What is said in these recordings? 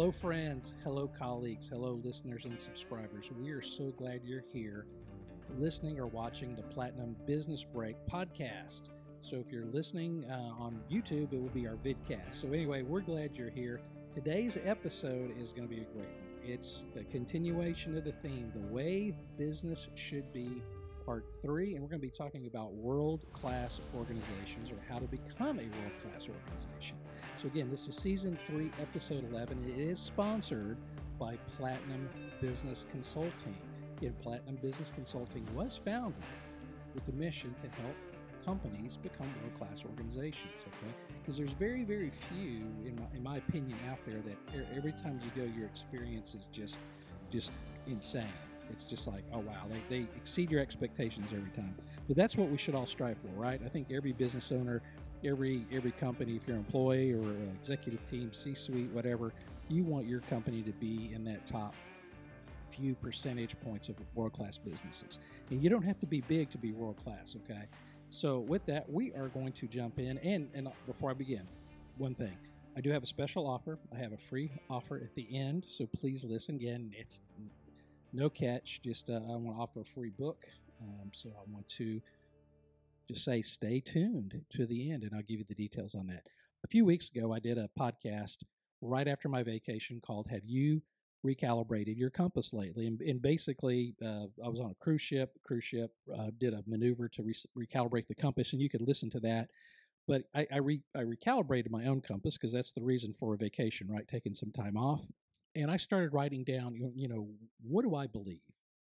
Hello, friends. Hello, colleagues. Hello, listeners and subscribers. We are so glad you're here listening or watching the Platinum Business Break podcast. So, if you're listening uh, on YouTube, it will be our vidcast. So, anyway, we're glad you're here. Today's episode is going to be a great one. It's a continuation of the theme, The Way Business Should Be part three, and we're going to be talking about world class organizations or how to become a world class organization. So, again, this is season three, episode 11. It is sponsored by Platinum Business Consulting. Again, Platinum Business Consulting was founded with the mission to help companies become world class organizations, okay? Because there's very, very few, in my, in my opinion, out there that every time you go, your experience is just, just insane it's just like, oh wow, they, they exceed your expectations every time. But that's what we should all strive for, right? I think every business owner, every every company, if you're an employee or an executive team, C-suite, whatever, you want your company to be in that top few percentage points of world-class businesses. And you don't have to be big to be world-class, okay? So with that, we are going to jump in. And and before I begin, one thing. I do have a special offer. I have a free offer at the end, so please listen. Again, it's no catch. Just uh, I want to offer a free book. Um, so I want to just say stay tuned to the end, and I'll give you the details on that. A few weeks ago, I did a podcast right after my vacation called "Have You Recalibrated Your Compass Lately?" And, and basically, uh, I was on a cruise ship. The cruise ship uh, did a maneuver to re- recalibrate the compass, and you could listen to that. But I, I, re- I recalibrated my own compass because that's the reason for a vacation, right? Taking some time off and I started writing down, you know, what do I believe?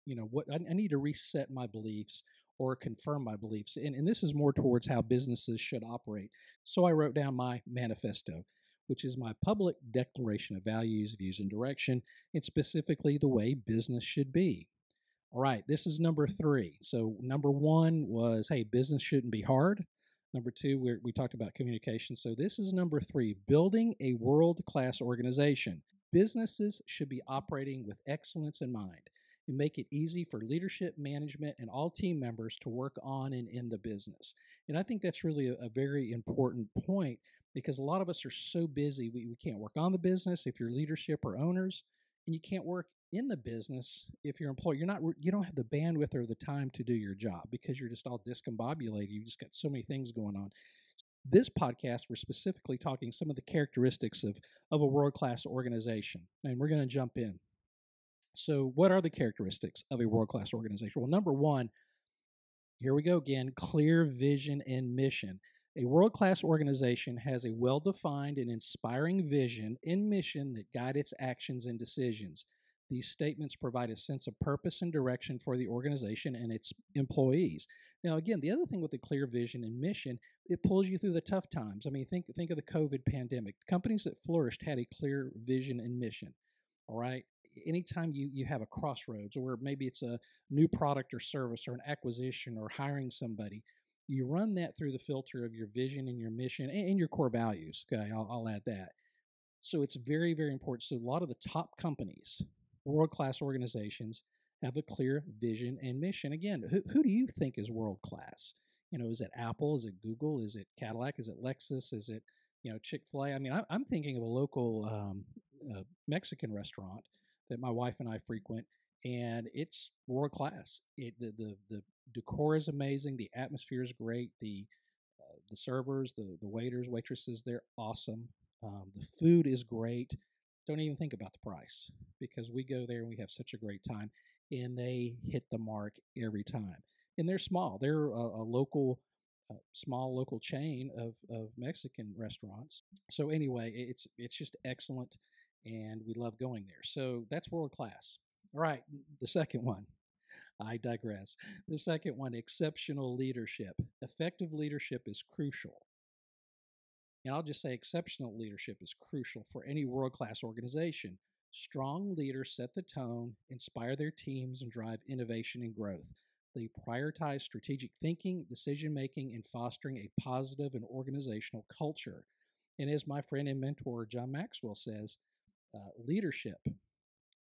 You know, what I, I need to reset my beliefs or confirm my beliefs. And, and this is more towards how businesses should operate. So I wrote down my manifesto, which is my public declaration of values, views, and direction, and specifically the way business should be. All right, this is number three. So, number one was hey, business shouldn't be hard. Number two, we we talked about communication. So, this is number three building a world class organization. Businesses should be operating with excellence in mind and make it easy for leadership, management, and all team members to work on and in the business. And I think that's really a, a very important point because a lot of us are so busy, we, we can't work on the business if you're leadership or owners, and you can't work in the business if you're employed. You're not, you don't have the bandwidth or the time to do your job because you're just all discombobulated. You just got so many things going on this podcast, we're specifically talking some of the characteristics of, of a world class organization. And we're going to jump in. So, what are the characteristics of a world class organization? Well, number one, here we go again clear vision and mission. A world class organization has a well defined and inspiring vision and mission that guide its actions and decisions. These statements provide a sense of purpose and direction for the organization and its employees. Now, again, the other thing with a clear vision and mission, it pulls you through the tough times. I mean, think think of the COVID pandemic. Companies that flourished had a clear vision and mission. All right. Anytime you, you have a crossroads, or maybe it's a new product or service, or an acquisition, or hiring somebody, you run that through the filter of your vision and your mission and, and your core values. Okay, I'll, I'll add that. So it's very, very important. So a lot of the top companies world class organizations have a clear vision and mission. Again, who, who do you think is world class? You know, is it Apple? Is it Google? Is it Cadillac? Is it Lexus? Is it, you know, Chick fil A? I mean, I, am thinking of a local um, uh, Mexican restaurant that my wife and I frequent, and it's world class. It, the, the, the decor is amazing. The atmosphere is great. The, uh, the servers, the, the waiters, waitresses, they're awesome. Um, the food is great don't even think about the price because we go there and we have such a great time and they hit the mark every time. And they're small. They're a, a local, uh, small local chain of, of Mexican restaurants. So anyway, it's it's just excellent, and we love going there. So that's world class. All right, the second one. I digress. The second one, exceptional leadership. Effective leadership is crucial. And I'll just say exceptional leadership is crucial for any world class organization. Strong leaders set the tone, inspire their teams, and drive innovation and growth. They prioritize strategic thinking, decision making, and fostering a positive and organizational culture. And as my friend and mentor John Maxwell says, uh, leadership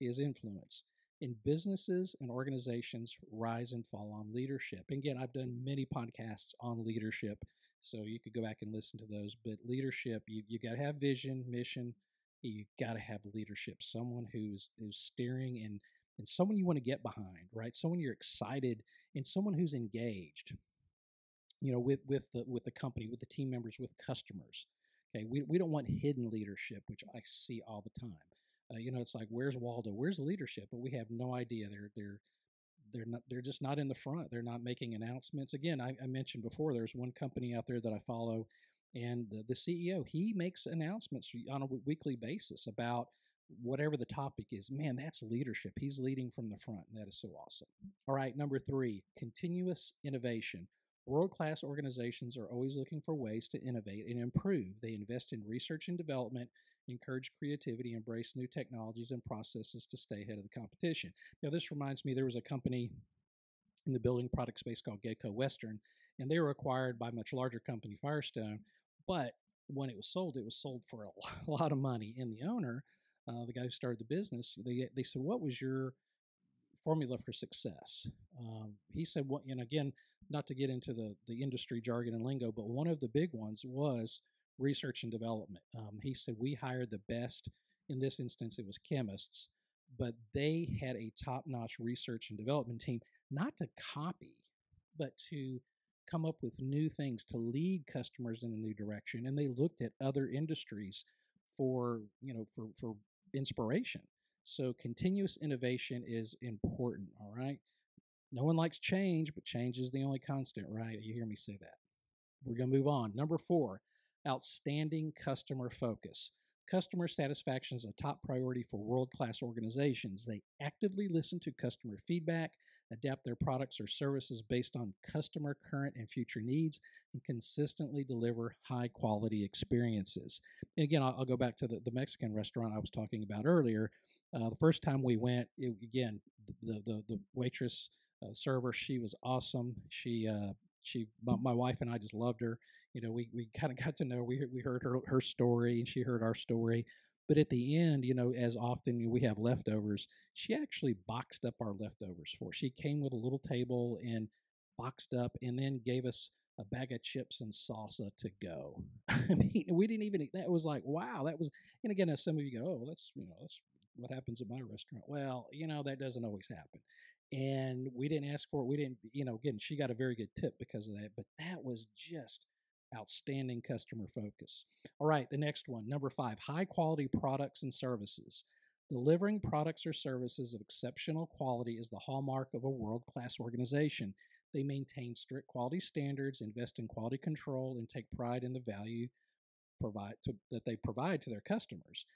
is influence. In businesses and organizations, rise and fall on leadership. And again, I've done many podcasts on leadership so you could go back and listen to those. But leadership, you, you got to have vision, mission, you got to have leadership, someone who's who's steering and and someone you want to get behind, right? Someone you're excited and someone who's engaged. You know, with with the with the company, with the team members, with customers. Okay, we we don't want hidden leadership, which I see all the time. Uh, you know, it's like, where's Waldo? Where's leadership? But we have no idea. They're they're they're not they're just not in the front. They're not making announcements. Again, I, I mentioned before. There's one company out there that I follow, and the, the CEO he makes announcements on a weekly basis about whatever the topic is. Man, that's leadership. He's leading from the front, and that is so awesome. All right, number three, continuous innovation. World class organizations are always looking for ways to innovate and improve. They invest in research and development, encourage creativity, embrace new technologies and processes to stay ahead of the competition. Now, this reminds me there was a company in the building product space called Gaco Western, and they were acquired by a much larger company, Firestone. But when it was sold, it was sold for a lot of money. And the owner, uh, the guy who started the business, they, they said, What was your formula for success. Um, he said, well, and again, not to get into the, the industry jargon and lingo, but one of the big ones was research and development. Um, he said, we hired the best, in this instance, it was chemists, but they had a top notch research and development team, not to copy, but to come up with new things to lead customers in a new direction. And they looked at other industries for, you know, for, for inspiration. So continuous innovation is important, all right? No one likes change, but change is the only constant, right? You hear me say that. We're going to move on. Number four, outstanding customer focus. Customer satisfaction is a top priority for world class organizations. They actively listen to customer feedback, adapt their products or services based on customer current and future needs, and consistently deliver high quality experiences. And again, I'll, I'll go back to the, the, Mexican restaurant I was talking about earlier. Uh, the first time we went, it, again, the, the, the waitress, uh, server, she was awesome. She, uh, she, my, my, wife and I just loved her. You know, we, we kind of got to know, we, we heard her, her story and she heard our story. But at the end, you know, as often we have leftovers, she actually boxed up our leftovers for. Us. She came with a little table and boxed up, and then gave us a bag of chips and salsa to go. I mean, we didn't even. That was like, wow, that was. And again, as some of you go, oh, that's you know, that's what happens at my restaurant. Well, you know, that doesn't always happen. And we didn't ask for it. We didn't, you know, again, she got a very good tip because of that. But that was just outstanding customer focus. All right, the next one, number five, high quality products and services. Delivering products or services of exceptional quality is the hallmark of a world class organization. They maintain strict quality standards, invest in quality control, and take pride in the value provide to, that they provide to their customers.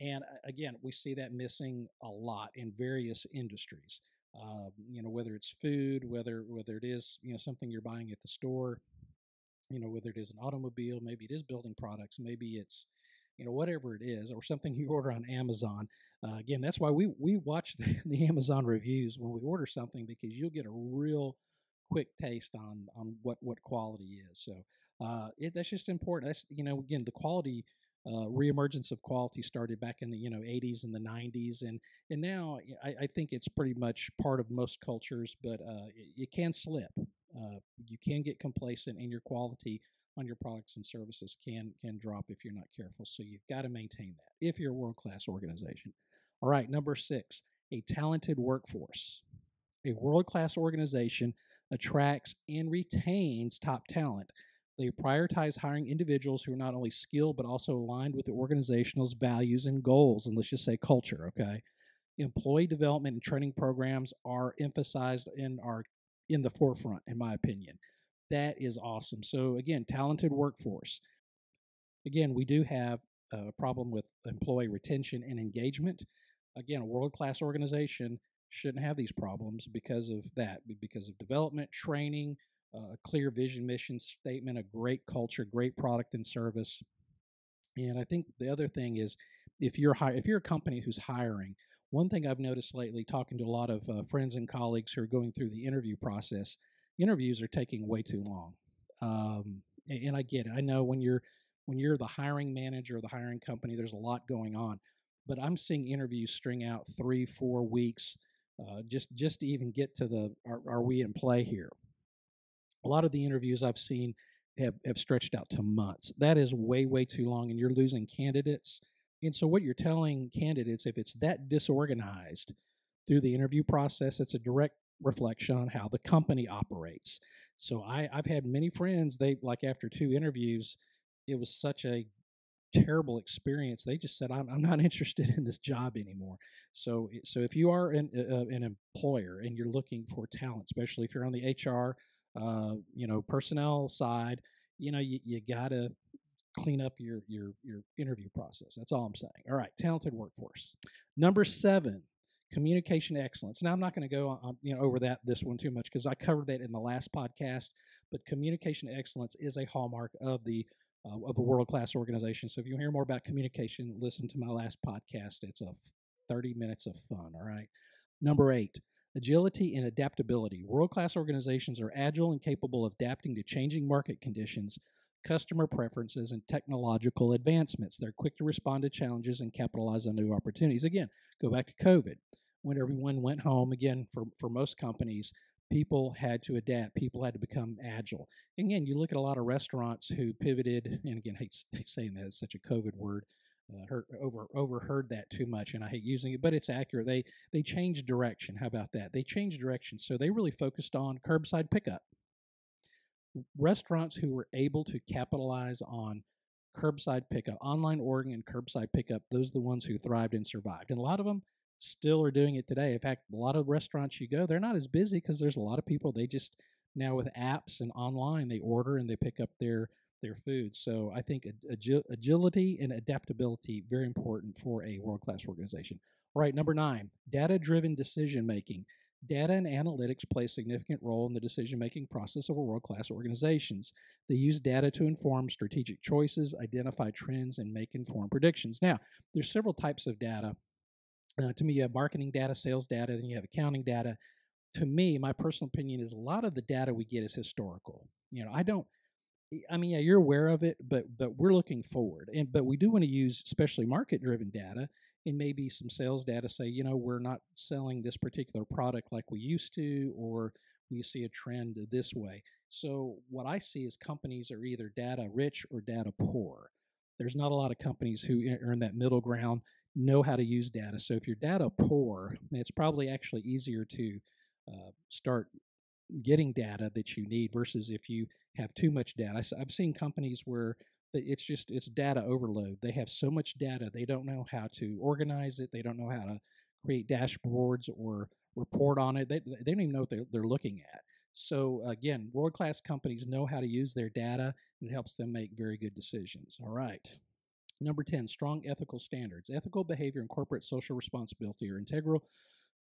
And uh, again, we see that missing a lot in various industries. Uh, you know, whether it's food, whether whether it is you know something you're buying at the store, you know, whether it is an automobile, maybe it is building products, maybe it's, you know, whatever it is, or something you order on Amazon. Uh, again, that's why we we watch the, the Amazon reviews when we order something because you'll get a real quick taste on on what what quality is. So uh, it, that's just important. That's you know, again, the quality uh, reemergence of quality started back in the you know 80s and the 90s and and now I, I think it's pretty much part of most cultures but uh, it, it, can slip. Uh, you can get complacent and your quality on your products and services can can drop if you're not careful so you've got to maintain that if you're a world-class organization. All right number six a talented workforce. A world-class organization attracts and retains top talent they prioritize hiring individuals who are not only skilled but also aligned with the organization's values and goals, and let's just say culture, okay? Employee development and training programs are emphasized and are in the forefront, in my opinion. That is awesome. So, again, talented workforce. Again, we do have a problem with employee retention and engagement. Again, a world class organization shouldn't have these problems because of that, because of development, training, a clear vision, mission statement, a great culture, great product and service. And I think the other thing is, if you're hi- if you're a company who's hiring, one thing I've noticed lately, talking to a lot of uh, friends and colleagues who are going through the interview process, interviews are taking way too long. Um, and, and I get it. I know when you're when you're the hiring manager or the hiring company, there's a lot going on. But I'm seeing interviews string out three, four weeks, uh, just just to even get to the are, are we in play here? A lot of the interviews I've seen have, have stretched out to months. That is way, way too long, and you're losing candidates And so, what you're telling candidates, if it's that disorganized through the interview process, it's a direct reflection on how the company operates. So, I, I've had many friends, they like after two interviews, it was such a terrible experience. They just said, "I'm, I'm not interested in this job anymore." So, so if you are an, uh, an employer and you're looking for talent, especially if you're on the HR, uh, you know, personnel side, you know, you, you gotta clean up your your your interview process. That's all I'm saying. All right, talented workforce. Number seven, communication excellence. Now I'm not going to go on, you know over that this one too much because I covered that in the last podcast. But communication excellence is a hallmark of the uh, of a world class organization. So if you hear more about communication, listen to my last podcast. It's a 30 minutes of fun. All right. Number eight, agility and adaptability. World class organizations are agile and capable of adapting to changing market conditions, customer preferences, and technological advancements. They're quick to respond to challenges and capitalize on new opportunities. Again, go back to COVID. When everyone went home, again, for, for most companies, people had to adapt. People had to become agile. Again, you look at a lot of restaurants who pivoted, and again, I hate saying that it's such a COVID word. Uh, heard, over overheard that too much, and I hate using it, but it's accurate. They they changed direction. How about that? They changed direction, so they really focused on curbside pickup. Restaurants who were able to capitalize on curbside pickup, online ordering and curbside pickup, those are the ones who thrived and survived. And a lot of them still are doing it today. In fact, a lot of restaurants you go, they're not as busy because there's a lot of people. They just now with apps and online, they order and they pick up their their food. So I think agi- agility and adaptability very important for a world class organization. All right, number nine, data driven decision making. Data and analytics play a significant role in the decision making process of world class organizations. They use data to inform strategic choices, identify trends, and make informed predictions. Now, there's several types of data uh, to me, you have marketing data, sales data, then you have accounting data. To me, my personal opinion is a lot of the data we get is historical. You know, I don't. I mean, yeah, you're aware of it, but but we're looking forward, and but we do want to use especially market-driven data and maybe some sales data. Say, you know, we're not selling this particular product like we used to, or we see a trend this way. So what I see is companies are either data rich or data poor. There's not a lot of companies who are in that middle ground know how to use data. So if you're data poor, it's probably actually easier to uh, start getting data that you need versus if you have too much data. I've seen companies where it's just it's data overload. They have so much data they don't know how to organize it. They don't know how to create dashboards or report on it. They they don't even know what they're, they're looking at. So again, world class companies know how to use their data and it helps them make very good decisions. All right. Number 10, strong ethical standards. Ethical behavior and corporate social responsibility are integral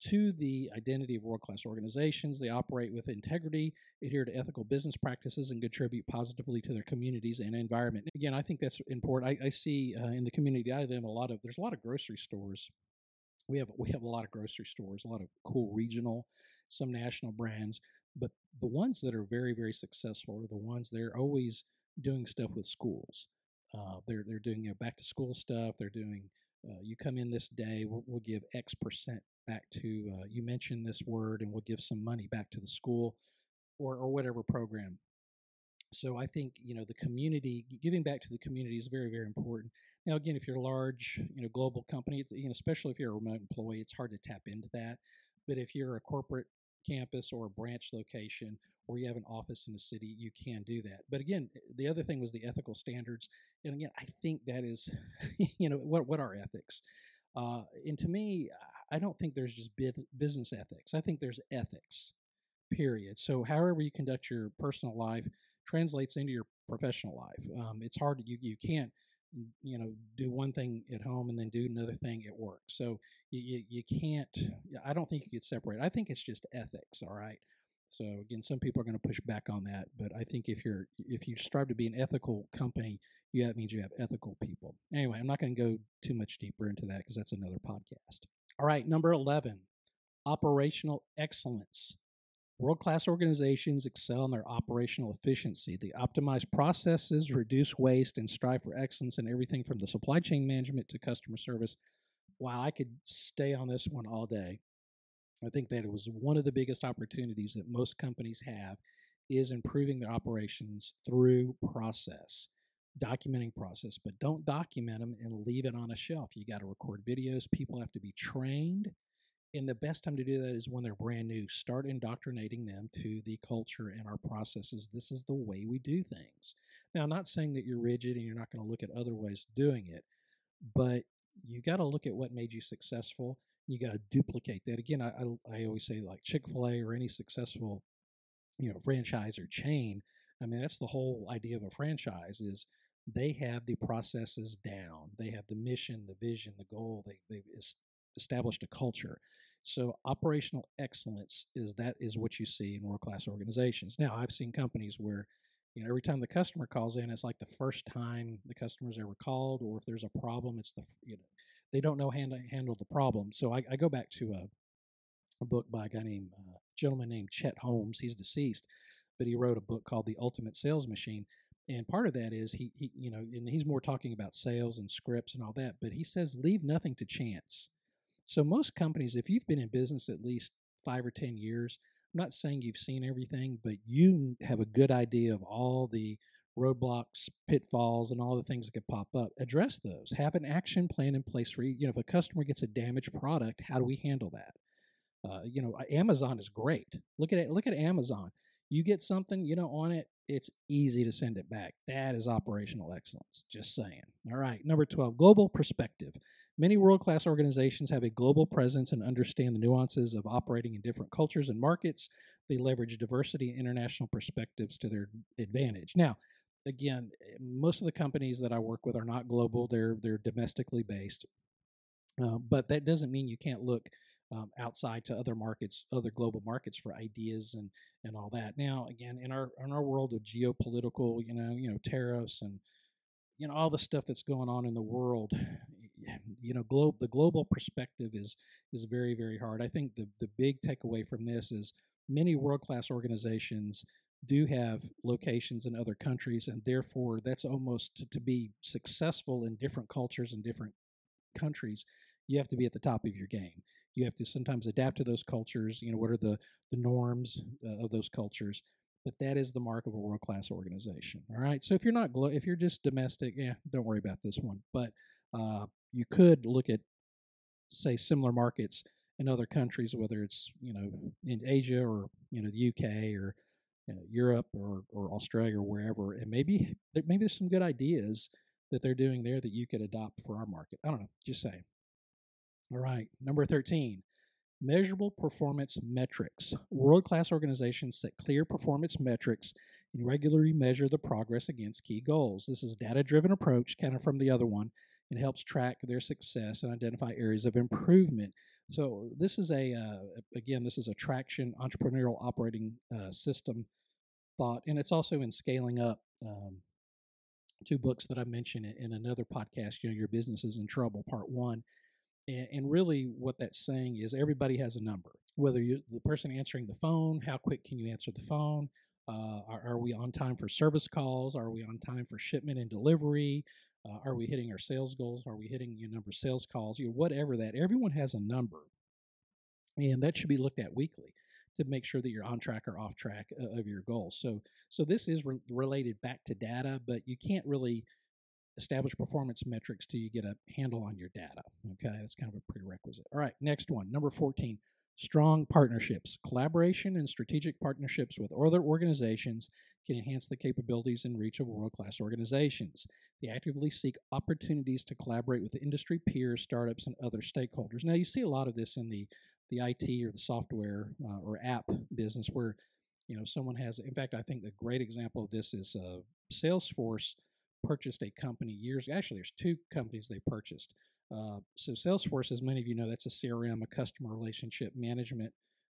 to the identity of world class organizations. They operate with integrity, adhere to ethical business practices, and contribute positively to their communities and environment. Again, I think that's important. I, I see uh, in the community I live in a lot of there's a lot of grocery stores. We have we have a lot of grocery stores, a lot of cool regional, some national brands, but the ones that are very very successful are the ones that are always doing stuff with schools. Uh, they're they're doing you know back to school stuff. They're doing uh, you come in this day, we'll, we'll give X percent back to uh, you mention this word, and we'll give some money back to the school, or or whatever program. So I think you know the community giving back to the community is very very important. Now again, if you're a large you know global company, you know especially if you're a remote employee, it's hard to tap into that. But if you're a corporate campus or a branch location or you have an office in the city, you can do that. But again, the other thing was the ethical standards. And again, I think that is, you know, what, what are ethics? Uh, and to me, I don't think there's just business ethics. I think there's ethics, period. So however you conduct your personal life translates into your professional life. Um, it's hard, you, you can't, you know, do one thing at home and then do another thing at work. So you, you, you can't, I don't think you could separate. I think it's just ethics, all right? So again, some people are going to push back on that, but I think if you're if you strive to be an ethical company, yeah, that means you have ethical people. Anyway, I'm not going to go too much deeper into that because that's another podcast. All right, number 11, operational excellence. World class organizations excel in their operational efficiency. They optimize processes, reduce waste, and strive for excellence in everything from the supply chain management to customer service. Wow, I could stay on this one all day. I think that it was one of the biggest opportunities that most companies have is improving their operations through process. documenting process, but don't document them and leave it on a shelf. You got to record videos. People have to be trained. And the best time to do that is when they're brand new. Start indoctrinating them to the culture and our processes. This is the way we do things. Now, I'm not saying that you're rigid and you're not going to look at other ways of doing it, but you got to look at what made you successful. You got to duplicate that. Again, I, I, I always say like Chick fil A or any successful you know franchise or chain i mean that's the whole idea of a franchise is they have the processes down they have the mission the vision the goal they, they've established a culture so operational excellence is that is what you see in world class organizations now i've seen companies where you know every time the customer calls in it's like the first time the customer's ever called or if there's a problem it's the you know they don't know how to handle the problem so i, I go back to a, a book by a guy named uh, gentleman named Chet Holmes. He's deceased, but he wrote a book called The Ultimate Sales Machine. And part of that is he, he, you know, and he's more talking about sales and scripts and all that, but he says leave nothing to chance. So most companies, if you've been in business at least five or ten years, I'm not saying you've seen everything, but you have a good idea of all the roadblocks, pitfalls, and all the things that could pop up. Address those. Have an action plan in place for you. You know, if a customer gets a damaged product, how do we handle that? Uh, you know, Amazon is great. Look at it. Look at Amazon. You get something, you know, on it, it's easy to send it back. That is operational excellence. Just saying. All right. Number 12, global perspective. Many world class organizations have a global presence and understand the nuances of operating in different cultures and markets. They leverage diversity and international perspectives to their advantage. Now, again, most of the companies that I work with are not global, they're, they're domestically based. Uh, but that doesn't mean you can't look um, outside to other markets, other global markets for ideas and and all that. Now, again, in our in our world of geopolitical, you know, you know, tariffs and you know all the stuff that's going on in the world, you know, globe the global perspective is is very very hard. I think the the big takeaway from this is many world class organizations do have locations in other countries, and therefore that's almost to, to be successful in different cultures and different countries. You have to be at the top of your game you have to sometimes adapt to those cultures. You know, what are the the norms uh, of those cultures? But that is the mark of a world class organization. All right. So if you're not glo- if you're just domestic, yeah, don't worry about this one. But uh, you could look at say similar markets in other countries, whether it's you know in Asia or you know the UK or you know, Europe or or Australia or wherever, and maybe maybe there's some good ideas that they're doing there that you could adopt for our market. I don't know. Just saying. All right, number 13. Measurable performance metrics. World class organizations set clear performance metrics and regularly measure the progress against key goals. This is data driven approach, kind of from the other one, and helps track their success and identify areas of improvement. So, this is a, uh, again, this is a traction entrepreneurial operating uh, system thought, and it's also in scaling up. Um, two books that I mentioned in another podcast, you know, Your Business is in Trouble, part one and, and really, what that's saying is everybody has a number. Whether you the person answering the phone, how quick can you answer the phone? Uh, are, are, we on time for service calls? Are we on time for shipment and delivery? Uh, are we hitting our sales goals? Are we hitting your number of sales calls? You know, whatever that. Everyone has a number, and that should be looked at weekly to make sure that you're on track or off track uh, of your goals. So, so this is re- related back to data, but you can't really establish performance metrics till you get a handle on your data. Okay, that's kind of a prerequisite. All right, next one, number 14. Strong partnerships. Collaboration and strategic partnerships with other organizations can enhance the capabilities and reach of world class organizations. They actively seek opportunities to collaborate with industry peers, startups, and other stakeholders. Now, you see a lot of this in the, the IT or the software uh, or app business where you know someone has in fact i think a great example of this is uh, salesforce purchased a company years. Actually, there's two companies they purchased. Uh, so Salesforce, as many of you know, that's a CRM, a customer relationship management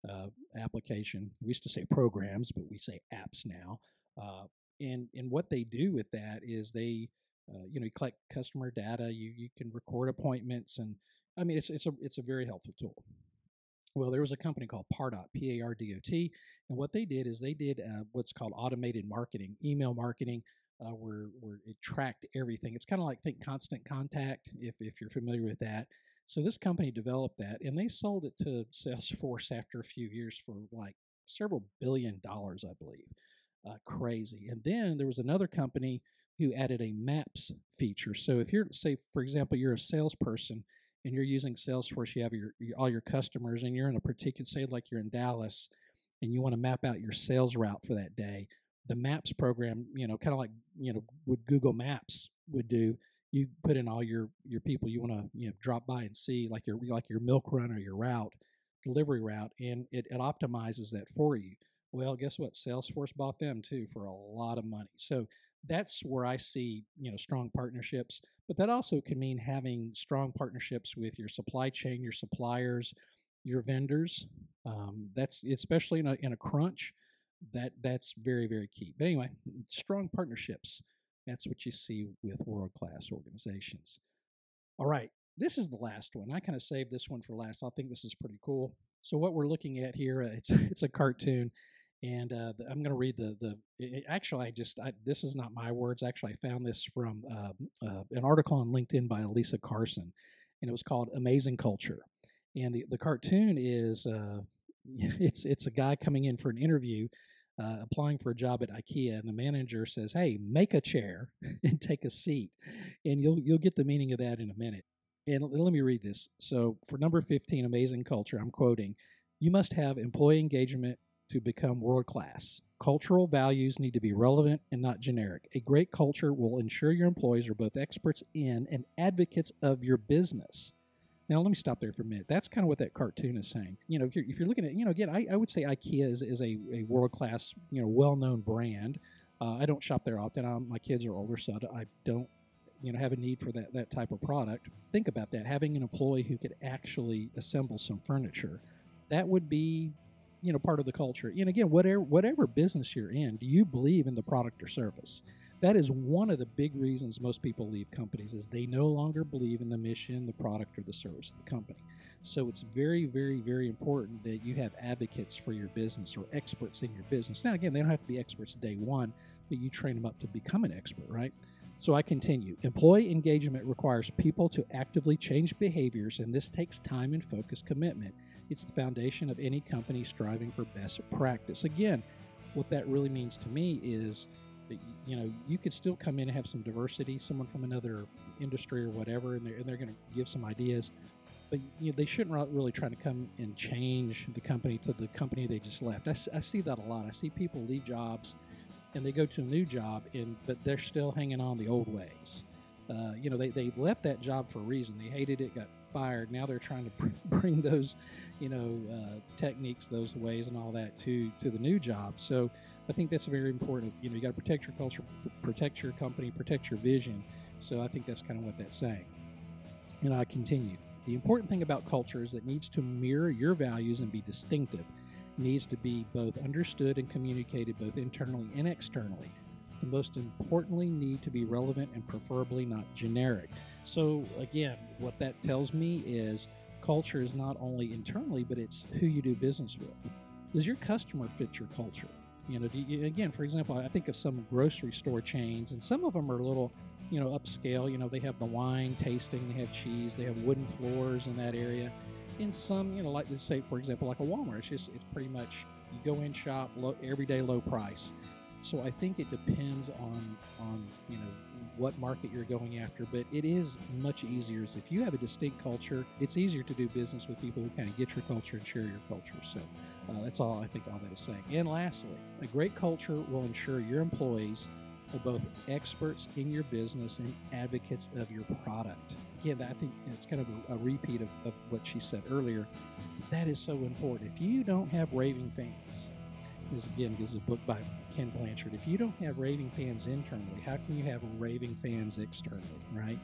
uh, application. We used to say programs, but we say apps now. Uh, and and what they do with that is they, uh, you know, you collect customer data. You you can record appointments, and I mean, it's it's a it's a very helpful tool. Well, there was a company called Pardot, P A R D O T, and what they did is they did uh, what's called automated marketing, email marketing uh, where where it tracked everything. It's kind of like think Constant Contact, if if you're familiar with that. So this company developed that, and they sold it to Salesforce after a few years for like several billion dollars, I believe. uh, crazy. And then there was another company who added a maps feature. So if you're, say, for example, you're a salesperson and you're using Salesforce, you have your, your all your customers, and you're in a particular, say, like you're in Dallas, and you want to map out your sales route for that day. The Maps program, you know, kind of like you know, what Google Maps would do. You put in all your your people you want to you know drop by and see, like your like your milk run or your route, delivery route, and it, it optimizes that for you. Well, guess what? Salesforce bought them too for a lot of money. So that's where I see, you know, strong partnerships. But that also can mean having strong partnerships with your supply chain, your suppliers, your vendors. Um, that's especially in a, in a crunch. That that's very very key. But anyway, strong partnerships. That's what you see with world class organizations. All right, this is the last one. I kind of saved this one for last. I think this is pretty cool. So what we're looking at here, uh, it's it's a cartoon, and uh, the, I'm going to read the the. It, actually, I just I, this is not my words. Actually, I found this from uh, uh, an article on LinkedIn by Elisa Carson, and it was called "Amazing Culture." And the the cartoon is uh, it's it's a guy coming in for an interview, uh, applying for a job at IKEA, and the manager says, "Hey, make a chair and take a seat," and you'll you'll get the meaning of that in a minute. And let me read this. So for number 15, amazing culture, I'm quoting, you must have employee engagement to become world class. Cultural values need to be relevant and not generic. A great culture will ensure your employees are both experts in and advocates of your business. Now, let me stop there for a minute. That's kind of what that cartoon is saying. You know, if you're, if you're looking at, you know, again, I, I would say IKEA is, is a, a world class, you know, well known brand. Uh, I don't shop there often. I'm, my kids are older, so I don't, you know, have a need for that, that type of product. Think about that. Having an employee who could actually assemble some furniture, that would be you know part of the culture and again whatever whatever business you're in do you believe in the product or service that is one of the big reasons most people leave companies is they no longer believe in the mission the product or the service of the company so it's very very very important that you have advocates for your business or experts in your business now again they don't have to be experts day one but you train them up to become an expert right so I continue. Employee engagement requires people to actively change behaviors, and this takes time and focused commitment. It's the foundation of any company striving for best practice. Again, what that really means to me is you know you could still come in and have some diversity, someone from another industry or whatever, and they're and they're going to give some ideas. But you know, they shouldn't really try to come and change the company to the company they just left. I, I see that a lot. I see people leave jobs and they go to a new job, and but they're still hanging on the old ways. Uh, you know, they, they left that job for a reason. They hated it, got fired. Now they're trying to bring those, you know, uh, techniques, those ways, and all that to to the new job. So I think that's very important. You know, you got to protect your culture, protect your company, protect your vision. So I think that's kind of what that's saying. And I continue. The important thing about culture is that it needs to mirror your values and be distinctive. It needs to be both understood and communicated both internally and externally and most importantly need to be relevant and preferably not generic. So, again, what that tells me is culture is not only internally, but it's who you do business with. Does your customer fit your culture? You know, again, for example, I think of some grocery store chains, and some of them are a little, you know, upscale. You know, they have the wine tasting, they have cheese, they have wooden floors in that area. In some, you know, like let's say, for example, like a Walmart, it's just it's pretty much you go in shop, low, everyday low price. So I think it depends on on you know what market you're going after, but it is much easier. If you have a distinct culture, it's easier to do business with people who kind of get your culture and share your culture. So uh, that's all I think all that is saying. And lastly, a great culture will ensure your employees are both experts in your business and advocates of your product. Again, I think it's kind of a, a repeat of, of what she said earlier. That is so important. If you don't have raving fans, this again this is a book by Ken Blanchard. If you don't have raving fans internally, how can you have raving fans externally, right?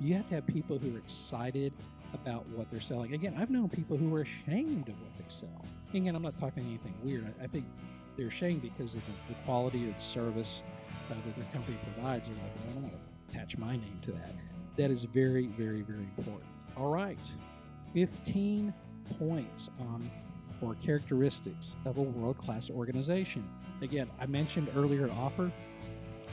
You have to have people who are excited about what they're selling. Again, I've known people who are ashamed of what they sell. Again, I'm not talking anything weird. I, I think they're ashamed because of the, the quality of the service uh, that their company provides. They're like, well, I don't want to attach my name to that. That is very, very, very important. All right, 15 points on or characteristics of a world class organization. Again, I mentioned earlier offer.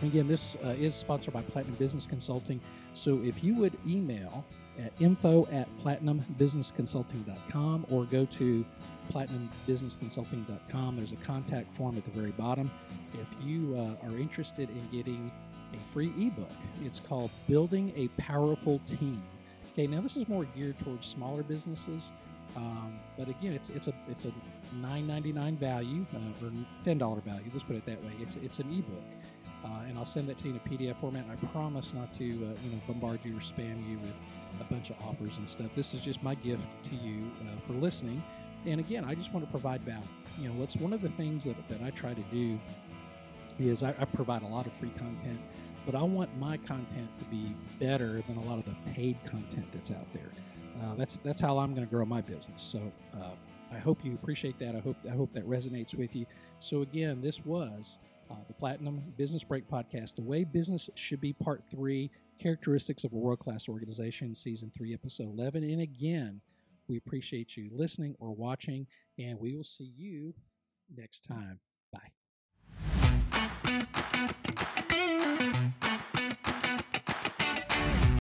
Again, this uh, is sponsored by Platinum Business Consulting. So if you would email at info at platinumbusinessconsulting.com or go to platinumbusinessconsulting.com. There's a contact form at the very bottom. If you uh, are interested in getting a free ebook, it's called Building a Powerful Team. Okay, now this is more geared towards smaller businesses. Um, but again, it's it's a it's a nine ninety nine value uh, or ten dollar value. Let's put it that way. It's it's an ebook, uh, and I'll send that to you in a PDF format. And I promise not to uh, you know bombard you or spam you with a bunch of offers and stuff. This is just my gift to you uh, for listening. And again, I just want to provide value. You know, what's one of the things that, that I try to do is I, I provide a lot of free content, but I want my content to be better than a lot of the paid content that's out there. Uh, that's that's how I'm going to grow my business. So uh, I hope you appreciate that. I hope I hope that resonates with you. So again, this was uh, the Platinum Business Break podcast, the way business should be, part three, characteristics of a world class organization, season three, episode eleven. And again, we appreciate you listening or watching, and we will see you next time. Bye. Thank you.